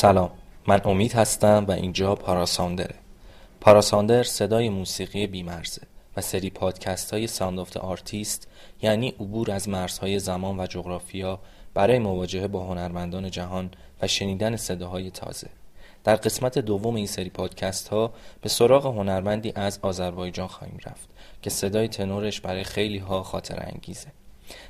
سلام. من امید هستم و اینجا پاراساندره. پاراساندر صدای موسیقی بیمرزه و سری پادکست های Sound of the Artist یعنی عبور از مرزهای زمان و جغرافیا برای مواجهه با هنرمندان جهان و شنیدن صداهای تازه. در قسمت دوم این سری پادکست ها به سراغ هنرمندی از آذربایجان خواهیم رفت که صدای تنورش برای خیلی ها خاطره انگیزه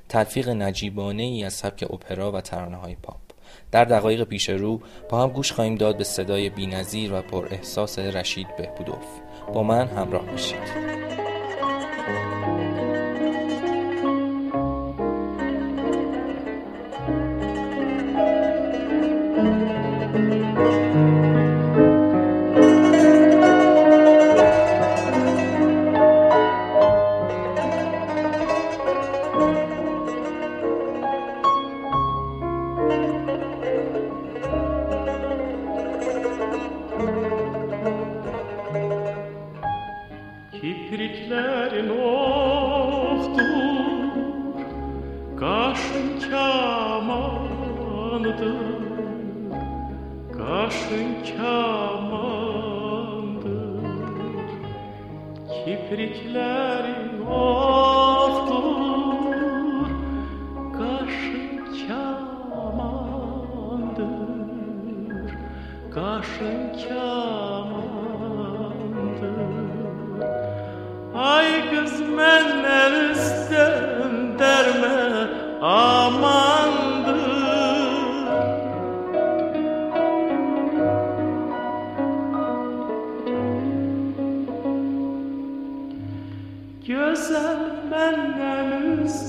تلفیق نجیبانه ای از سبک اپرا و ترانه های پاپ. در دقایق پیش رو با هم گوش خواهیم داد به صدای بینظیر و پر احساس رشید بهبودوف. با من همراه باشید.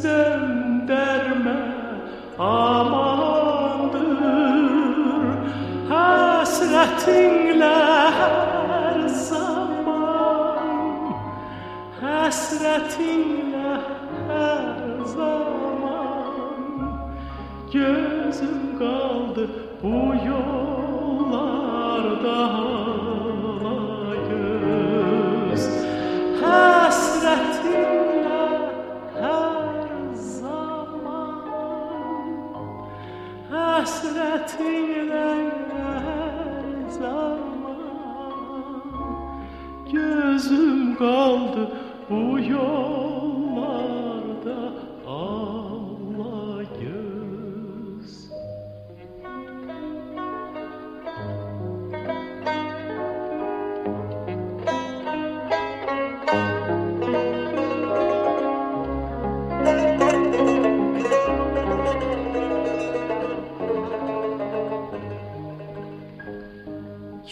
bizden amandır. Hasretinle her zaman hasretinle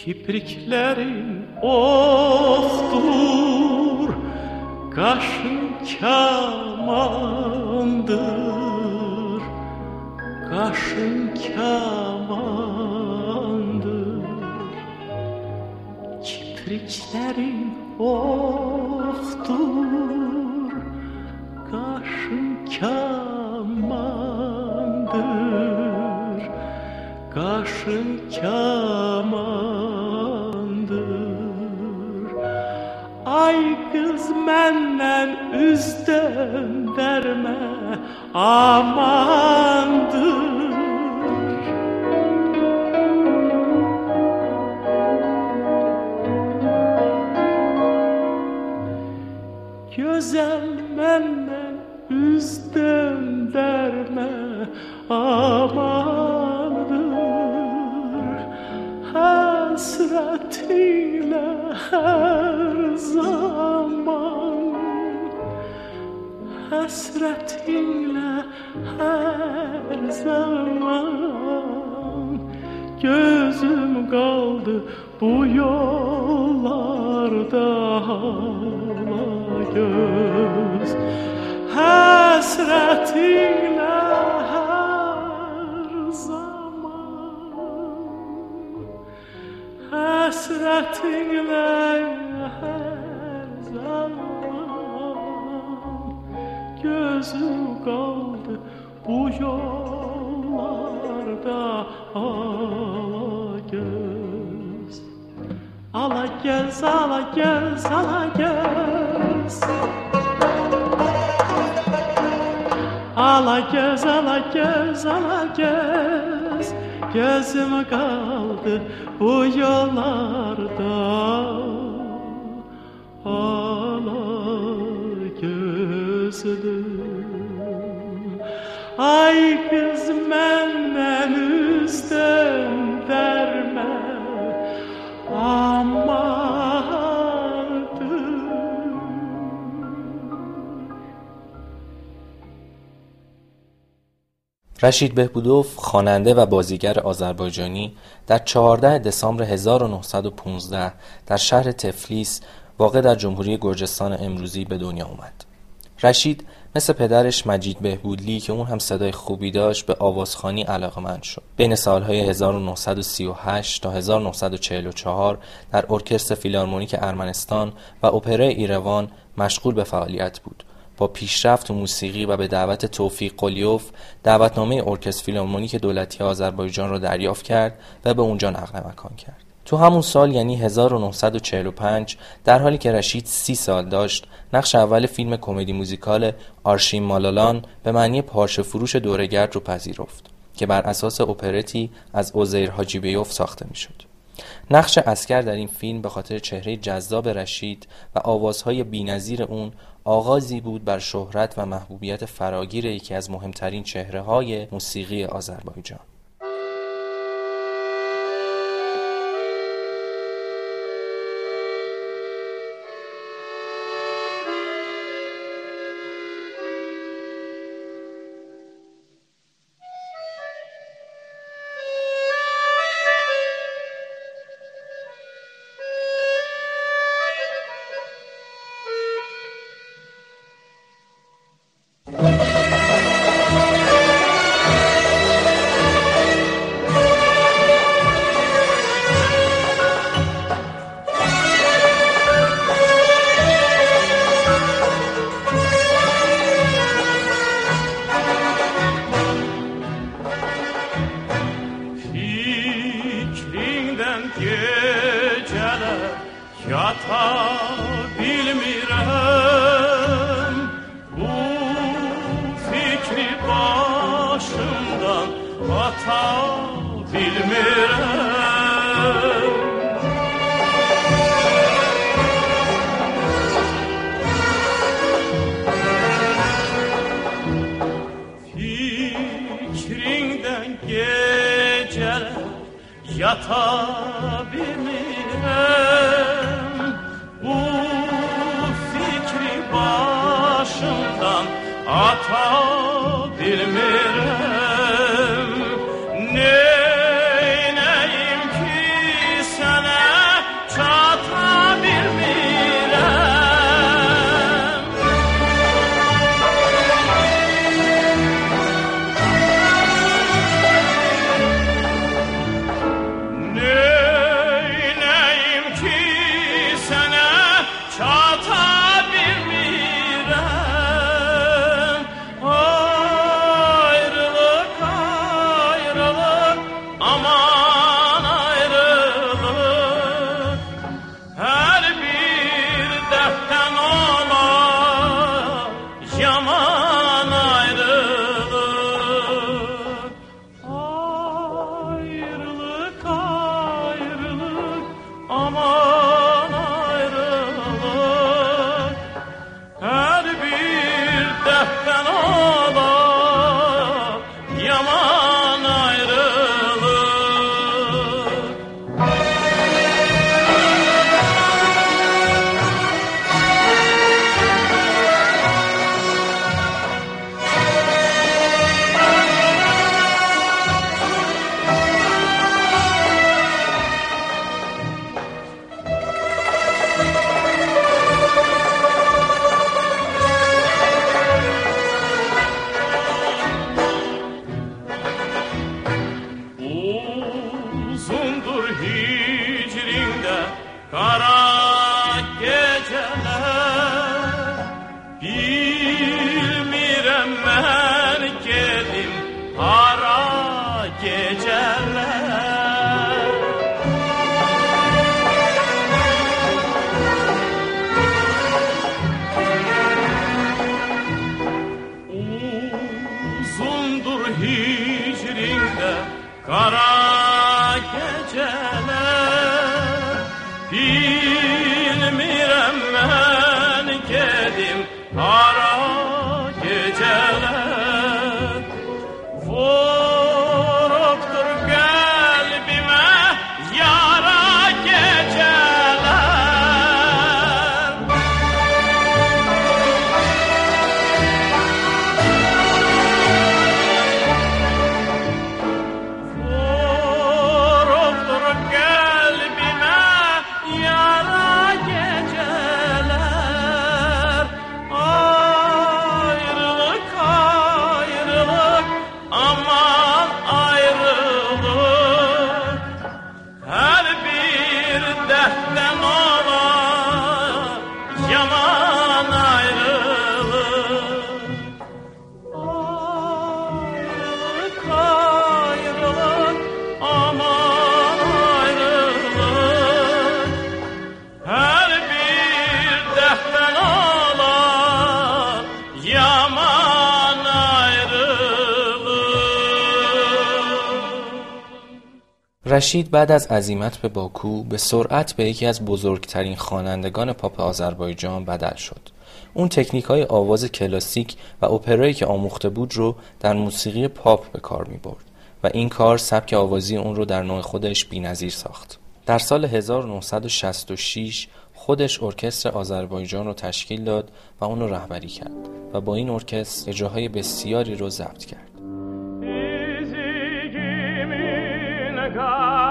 Kipriklerin oftur Kaşın kamandır. Kaşın kamandır. Kipriklerin oftur Hasretiyle her zaman hasretinle her zaman Gözüm kaldı bu yollarda hala göz. Hasretinle Hasretinle her zaman Gözüm kaldı bu yollarda. Ala göz Ala göz, ala göz, ala göz. Ala göz, ala göz, ala göz Gözüm kaldı bu yollarda. Ala gözlüm. Ay kız رشید بهبودوف خواننده و بازیگر آذربایجانی در 14 دسامبر 1915 در شهر تفلیس واقع در جمهوری گرجستان امروزی به دنیا اومد. رشید مثل پدرش مجید بهبودلی که اون هم صدای خوبی داشت به آوازخوانی علاقمند شد. بین سالهای 1938 تا 1944 در ارکستر فیلارمونیک ارمنستان و اپرای ایروان مشغول به فعالیت بود. با پیشرفت تو موسیقی و به دعوت توفیق قلیوف دعوتنامه ارکستر فیلارمونیک دولتی آذربایجان را دریافت کرد و به اونجا نقل مکان کرد. تو همون سال یعنی 1945 در حالی که رشید سی سال داشت نقش اول فیلم کمدی موزیکال آرشین مالالان به معنی پارچه فروش دورگرد رو پذیرفت که بر اساس اپرتی از اوزیر حاجیبیوف ساخته می‌شد. نقش عسگر در این فیلم به خاطر چهره جذاب رشید و آوازهای بینظیر اون آغازی بود بر شهرت و محبوبیت فراگیر یکی از مهمترین چهره های موسیقی آذربایجان. time. رشید بعد از عزیمت به باکو به سرعت به یکی از بزرگترین خوانندگان پاپ آذربایجان بدل شد. اون تکنیک های آواز کلاسیک و اپرایی که آموخته بود رو در موسیقی پاپ به کار می برد و این کار سبک آوازی اون رو در نوع خودش بی‌نظیر ساخت. در سال 1966 خودش ارکستر آذربایجان رو تشکیل داد و اون رو رهبری کرد و با این ارکستر اجراهای بسیاری رو ضبط کرد.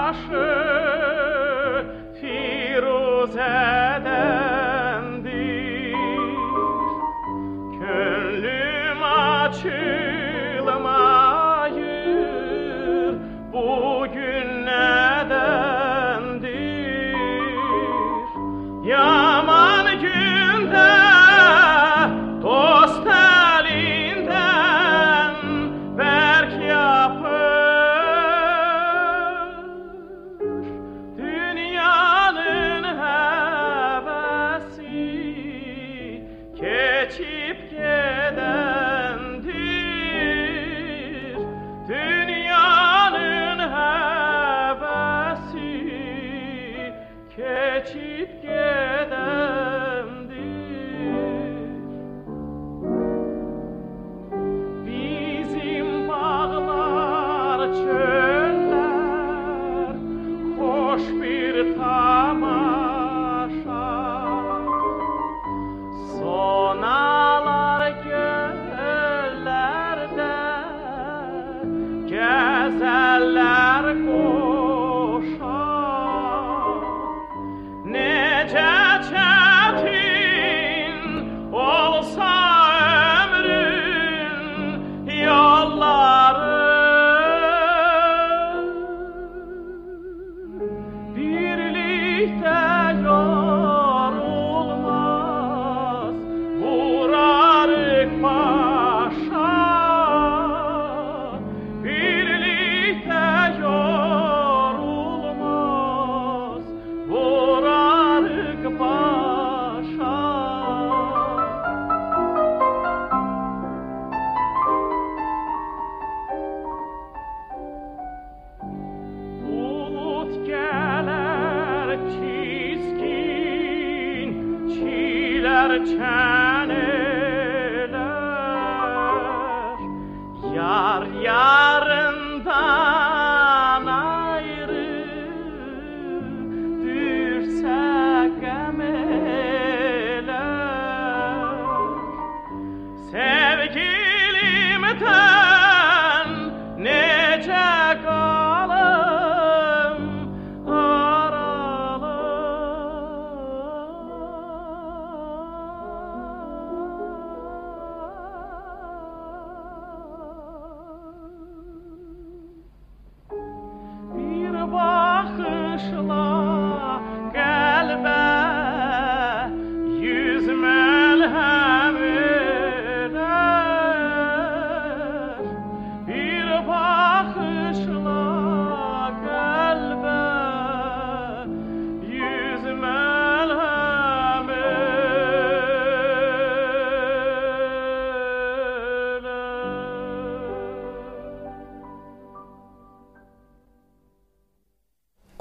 Asche, Firose,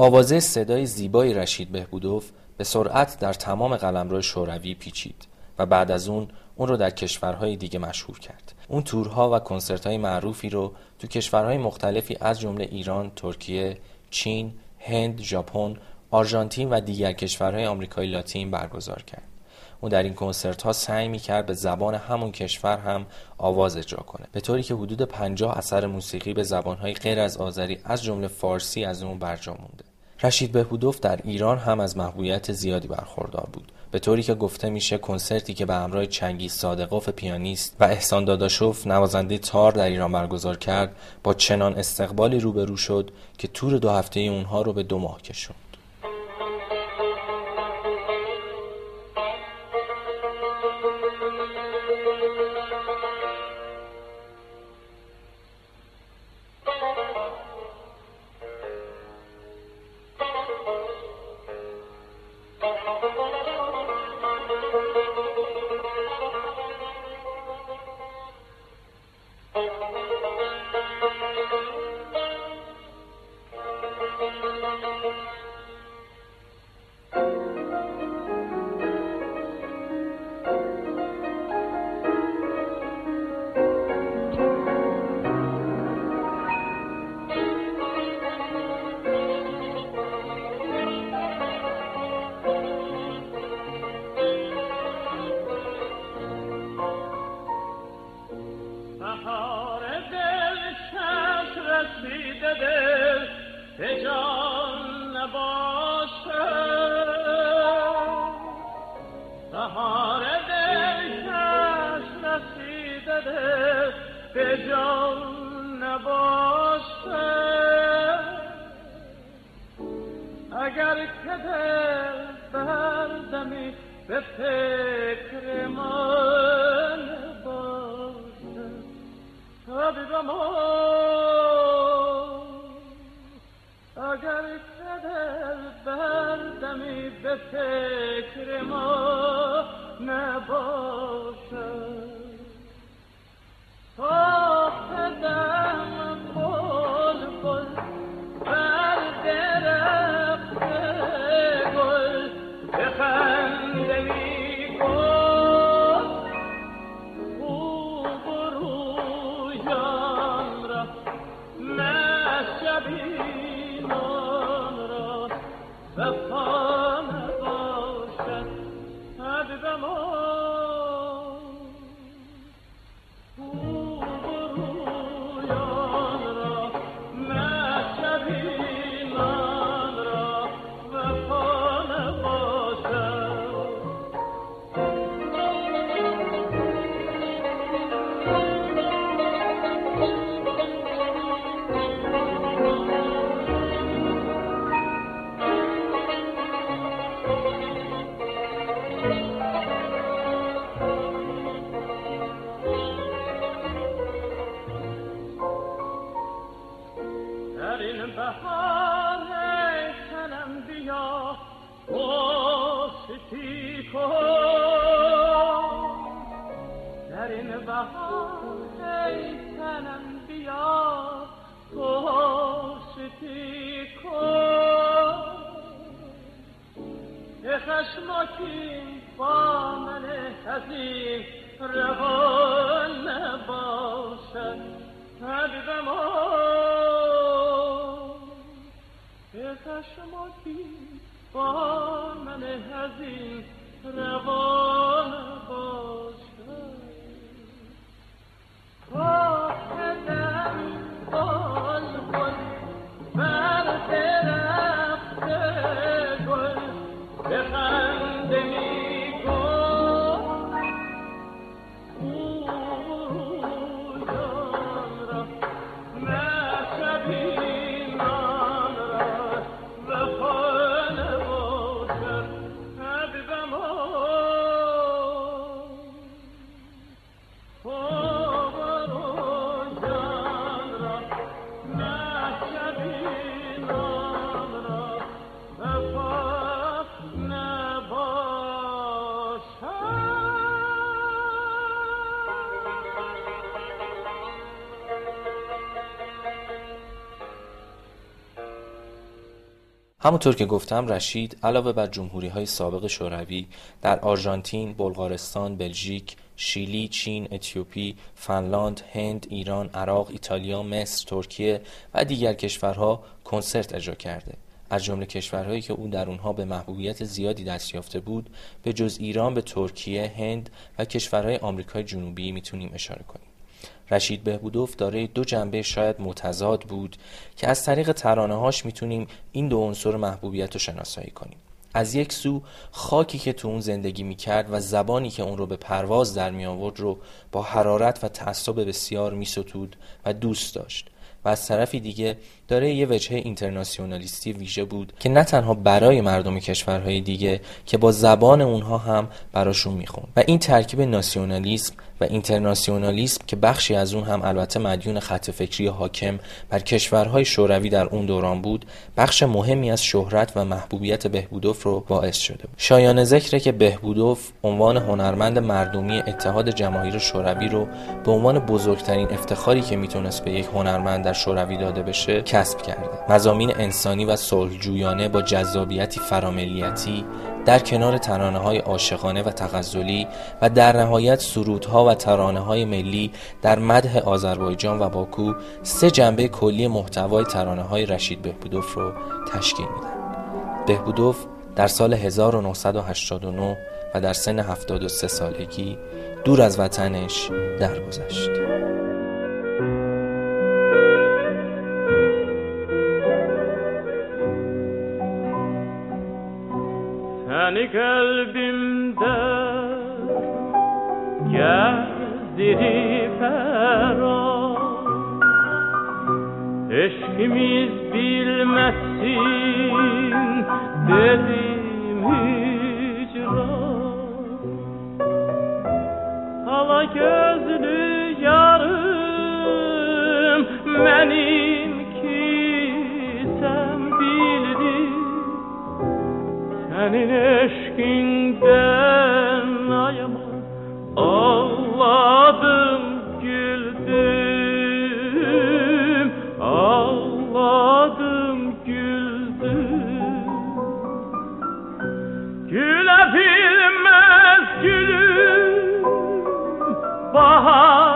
آوازه صدای زیبای رشید بهبودوف به سرعت در تمام قلمرو شوروی پیچید و بعد از اون اون رو در کشورهای دیگه مشهور کرد. اون تورها و کنسرت‌های معروفی رو تو کشورهای مختلفی از جمله ایران، ترکیه، چین، هند، ژاپن، آرژانتین و دیگر کشورهای آمریکای لاتین برگزار کرد. او در این کنسرت ها سعی می کرد به زبان همون کشور هم آواز اجرا کنه. به طوری که حدود 50 اثر موسیقی به زبانهای غیر از آذری از جمله فارسی از اون برجا مونده. رشید بهبودوف در ایران هم از محبوبیت زیادی برخوردار بود. به طوری که گفته میشه کنسرتی که به همراه چنگیز صادقوف پیانیست و احسان داداشوف نوازنده تار در ایران برگزار کرد با چنان استقبالی روبرو شد که تور دو هفته اونها رو به دو ماه کشوند. همونطور که گفتم رشید علاوه بر جمهوری های سابق شوروی در آرژانتین، بلغارستان، بلژیک، شیلی، چین، اتیوپی، فنلاند، هند، ایران، عراق، ایتالیا، مصر، ترکیه و دیگر کشورها کنسرت اجرا کرده. از جمله کشورهایی که او در اونها به محبوبیت زیادی دست یافته بود به جز ایران به ترکیه، هند و کشورهای آمریکای جنوبی می‌تونیم اشاره کنیم. رشید بهبودوف داره دو جنبه شاید متضاد بود که از طریق ترانه هاش می‌تونیم این دو عنصر محبوبیت رو شناسایی کنیم. از یک سو خاکی که تو اون زندگی می‌کرد و زبانی که اون رو به پرواز در می آورد رو با حرارت و تعصب بسیار میستود و دوست داشت. و از طرفی دیگه داره یه وجهه اینترناسیونالیستی ویژه بود که نه تنها برای مردم کشورهای دیگه که با زبان اونها هم براشون میخون و این ترکیب ناسیونالیسم و اینترناسیونالیسم که بخشی از اون هم البته مدیون خط فکری حاکم بر کشورهای شوروی در اون دوران بود بخش مهمی از شهرت و محبوبیت بهبودوف رو باعث شده بود. شایان ذکره که بهبودوف عنوان هنرمند مردمی اتحاد جماهیر شوروی رو به عنوان بزرگترین افتخاری که می‌تونست به یک هنرمند در شوروی داده بشه کسب کرده. مزامین انسانی و صلحجویانه با جذابیتی فراملیتی در کنار ترانه های عاشقانه و تغزلی و در نهایت سرودها و ترانه های ملی در مده آذربایجان و باکو سه جنبه کلی محتوای ترانه های رشید بهبودوف رو تشکیل میدن بهبودوف در سال 1989 و در سن 73 سالگی دور از وطنش درگذشت. kalbimde. Geldi ferah. Eşkimiz bilmesin Dedim hicran Hala gözlü yarım Benim ki sen bildin. Senin eşkimiz eşkinden ayama ağladım güldüm. Ağladım güldüm. Gülebilmez gülüm. Bahar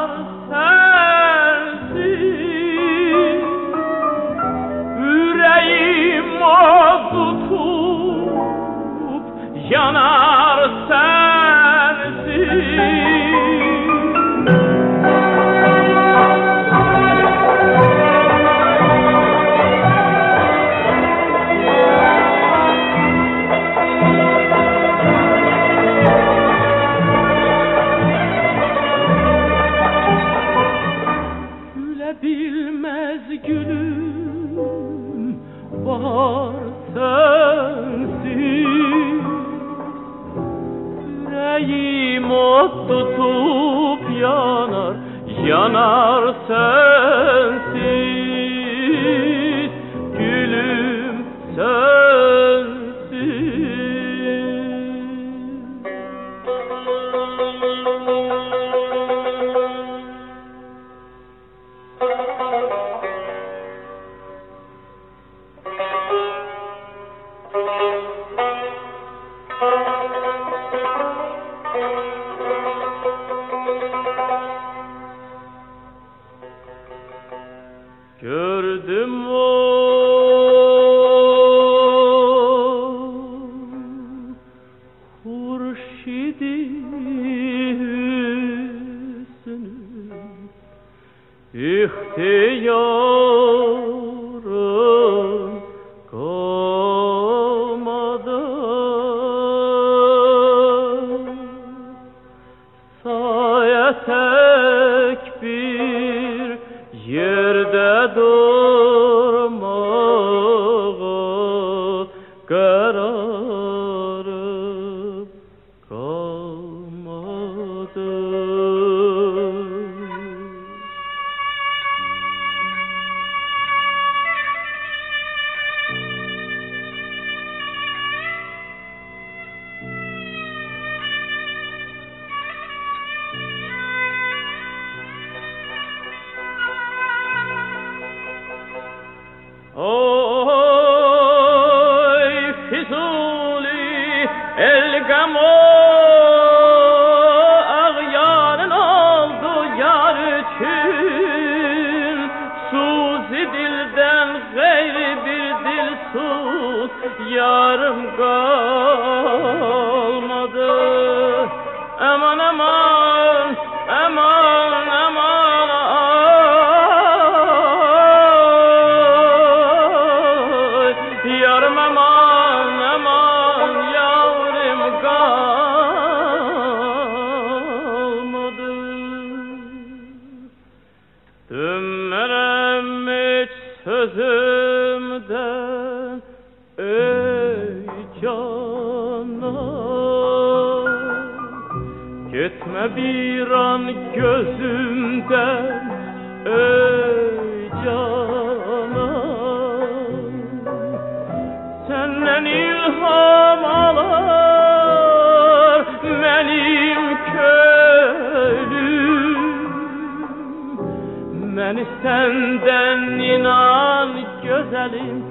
Beni senden inan güzelim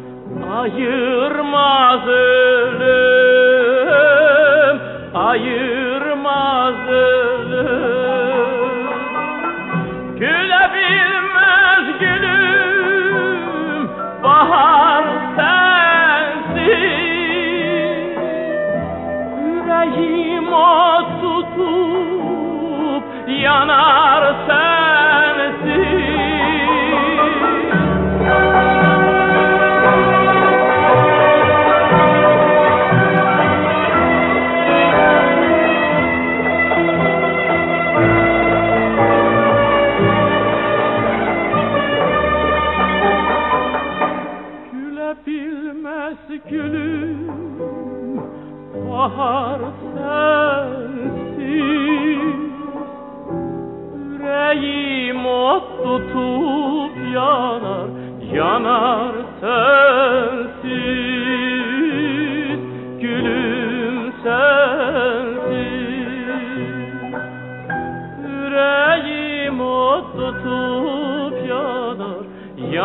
ayırmaz ölüm. Ayırmaz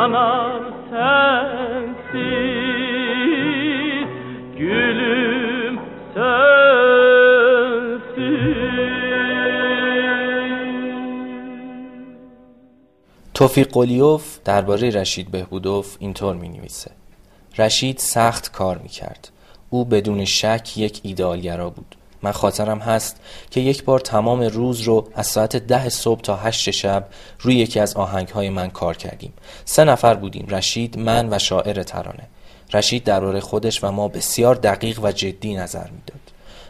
yanar sensiz Gülüm sensiz توفیق قلیوف درباره رشید بهبودوف اینطور می نویسه رشید سخت کار می کرد او بدون شک یک ایدئالگرا بود. من خاطرم هست که یک بار تمام روز رو از ساعت ده صبح تا هشت شب روی یکی از آهنگ های من کار کردیم. سه نفر بودیم رشید من و شاعر ترانه. رشید درباره خودش و ما بسیار دقیق و جدی نظر می‌داد.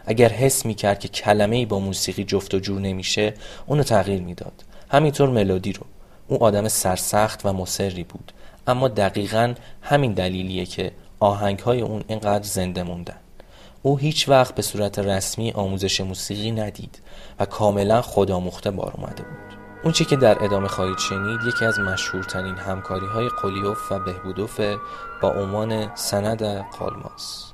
اگر حس می کرد که کلمه ای با موسیقی جفت و جور نمیشه اونو تغییر می‌داد. همینطور ملودی رو. او آدم سرسخت و مصری بود. اما دقیقا همین دلیلیه که آهنگ های اون اینقدر زنده موندن. او هیچ وقت به صورت رسمی آموزش موسیقی ندید و کاملا خودآموخته بار اومده بود. اون چی که در ادامه خواهید شنید یکی از مشهورترین همکاری های قلیوف و بهبودوف با عنوان سند قالماس.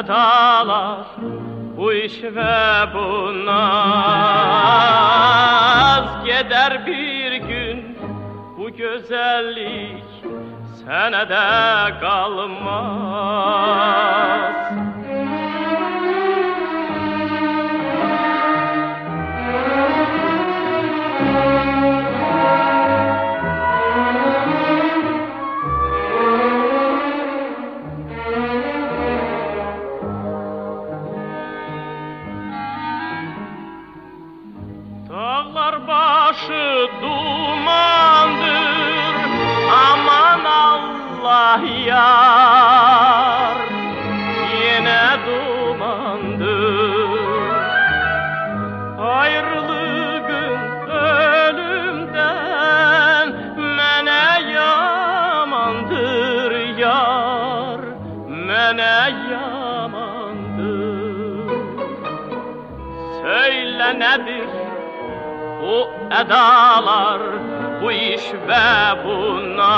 Bu edalar Bu iş ve bu naz. Gider bir gün bu güzellik Senede kalmaz başı dumandır. Aman Allah yar bu edalar, bu iş ve bu naz.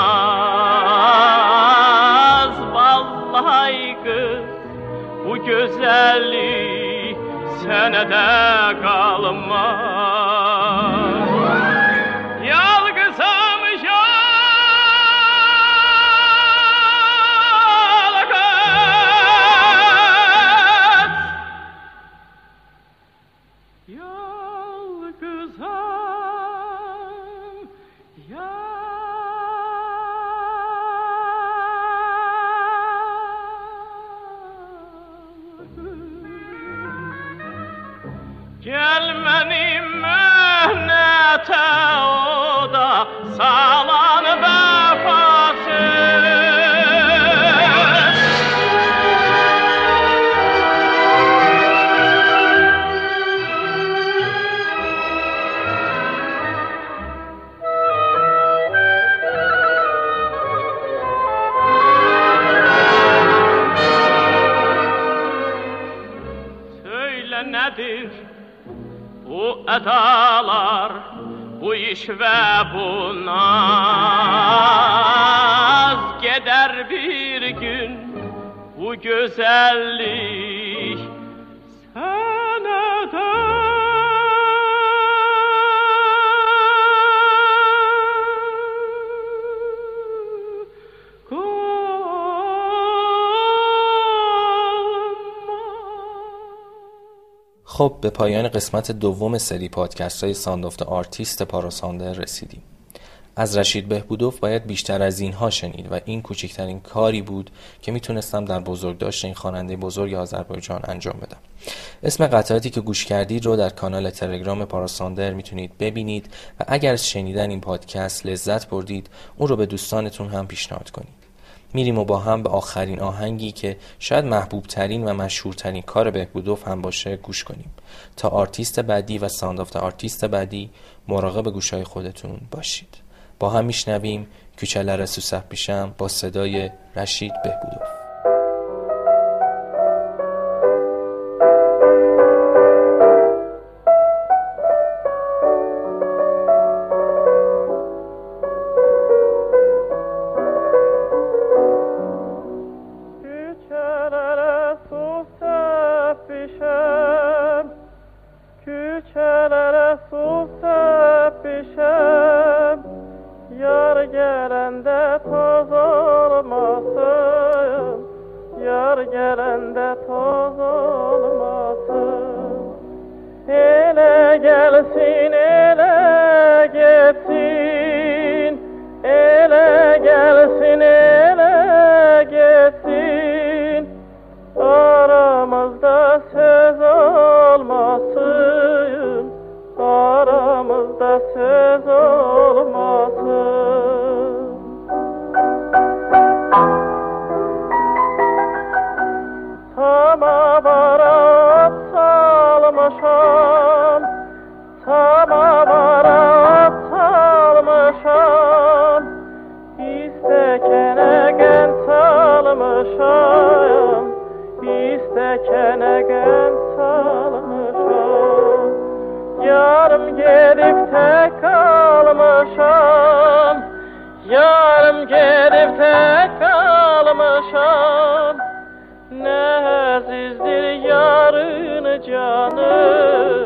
Vallahi kız bu güzellik senede kalmaz te o da iş ve bu naz Gider bir gün bu güzellik خب به پایان قسمت دوم سری پادکست های Sound of the Artist پاراساندر رسیدیم. از رشید بهبودوف باید بیشتر از اینها شنید و این کوچکترین کاری بود که می‌تونستم در بزرگداشت این خواننده بزرگ آذربایجان انجام بدم. اسم قطعاتی که گوش کردید رو در کانال تلگرام پاراساندر می‌تونید ببینید و اگر شنیدن این پادکست لذت بردید اون رو به دوستانتون هم پیشنهاد کنید. میریم و با هم به آخرین آهنگی که شاید محبوب ترین و مشهورترین کار بهبودوف هم باشه گوش کنیم. تا آرتیست بعدی و Sound of the Artist بعدی مراقب گوشای خودتون باشید. با هم میشنویم. Küçələrə su səpmişəm با صدای رشید بهبودوف. jealousy bizdir yarını canım.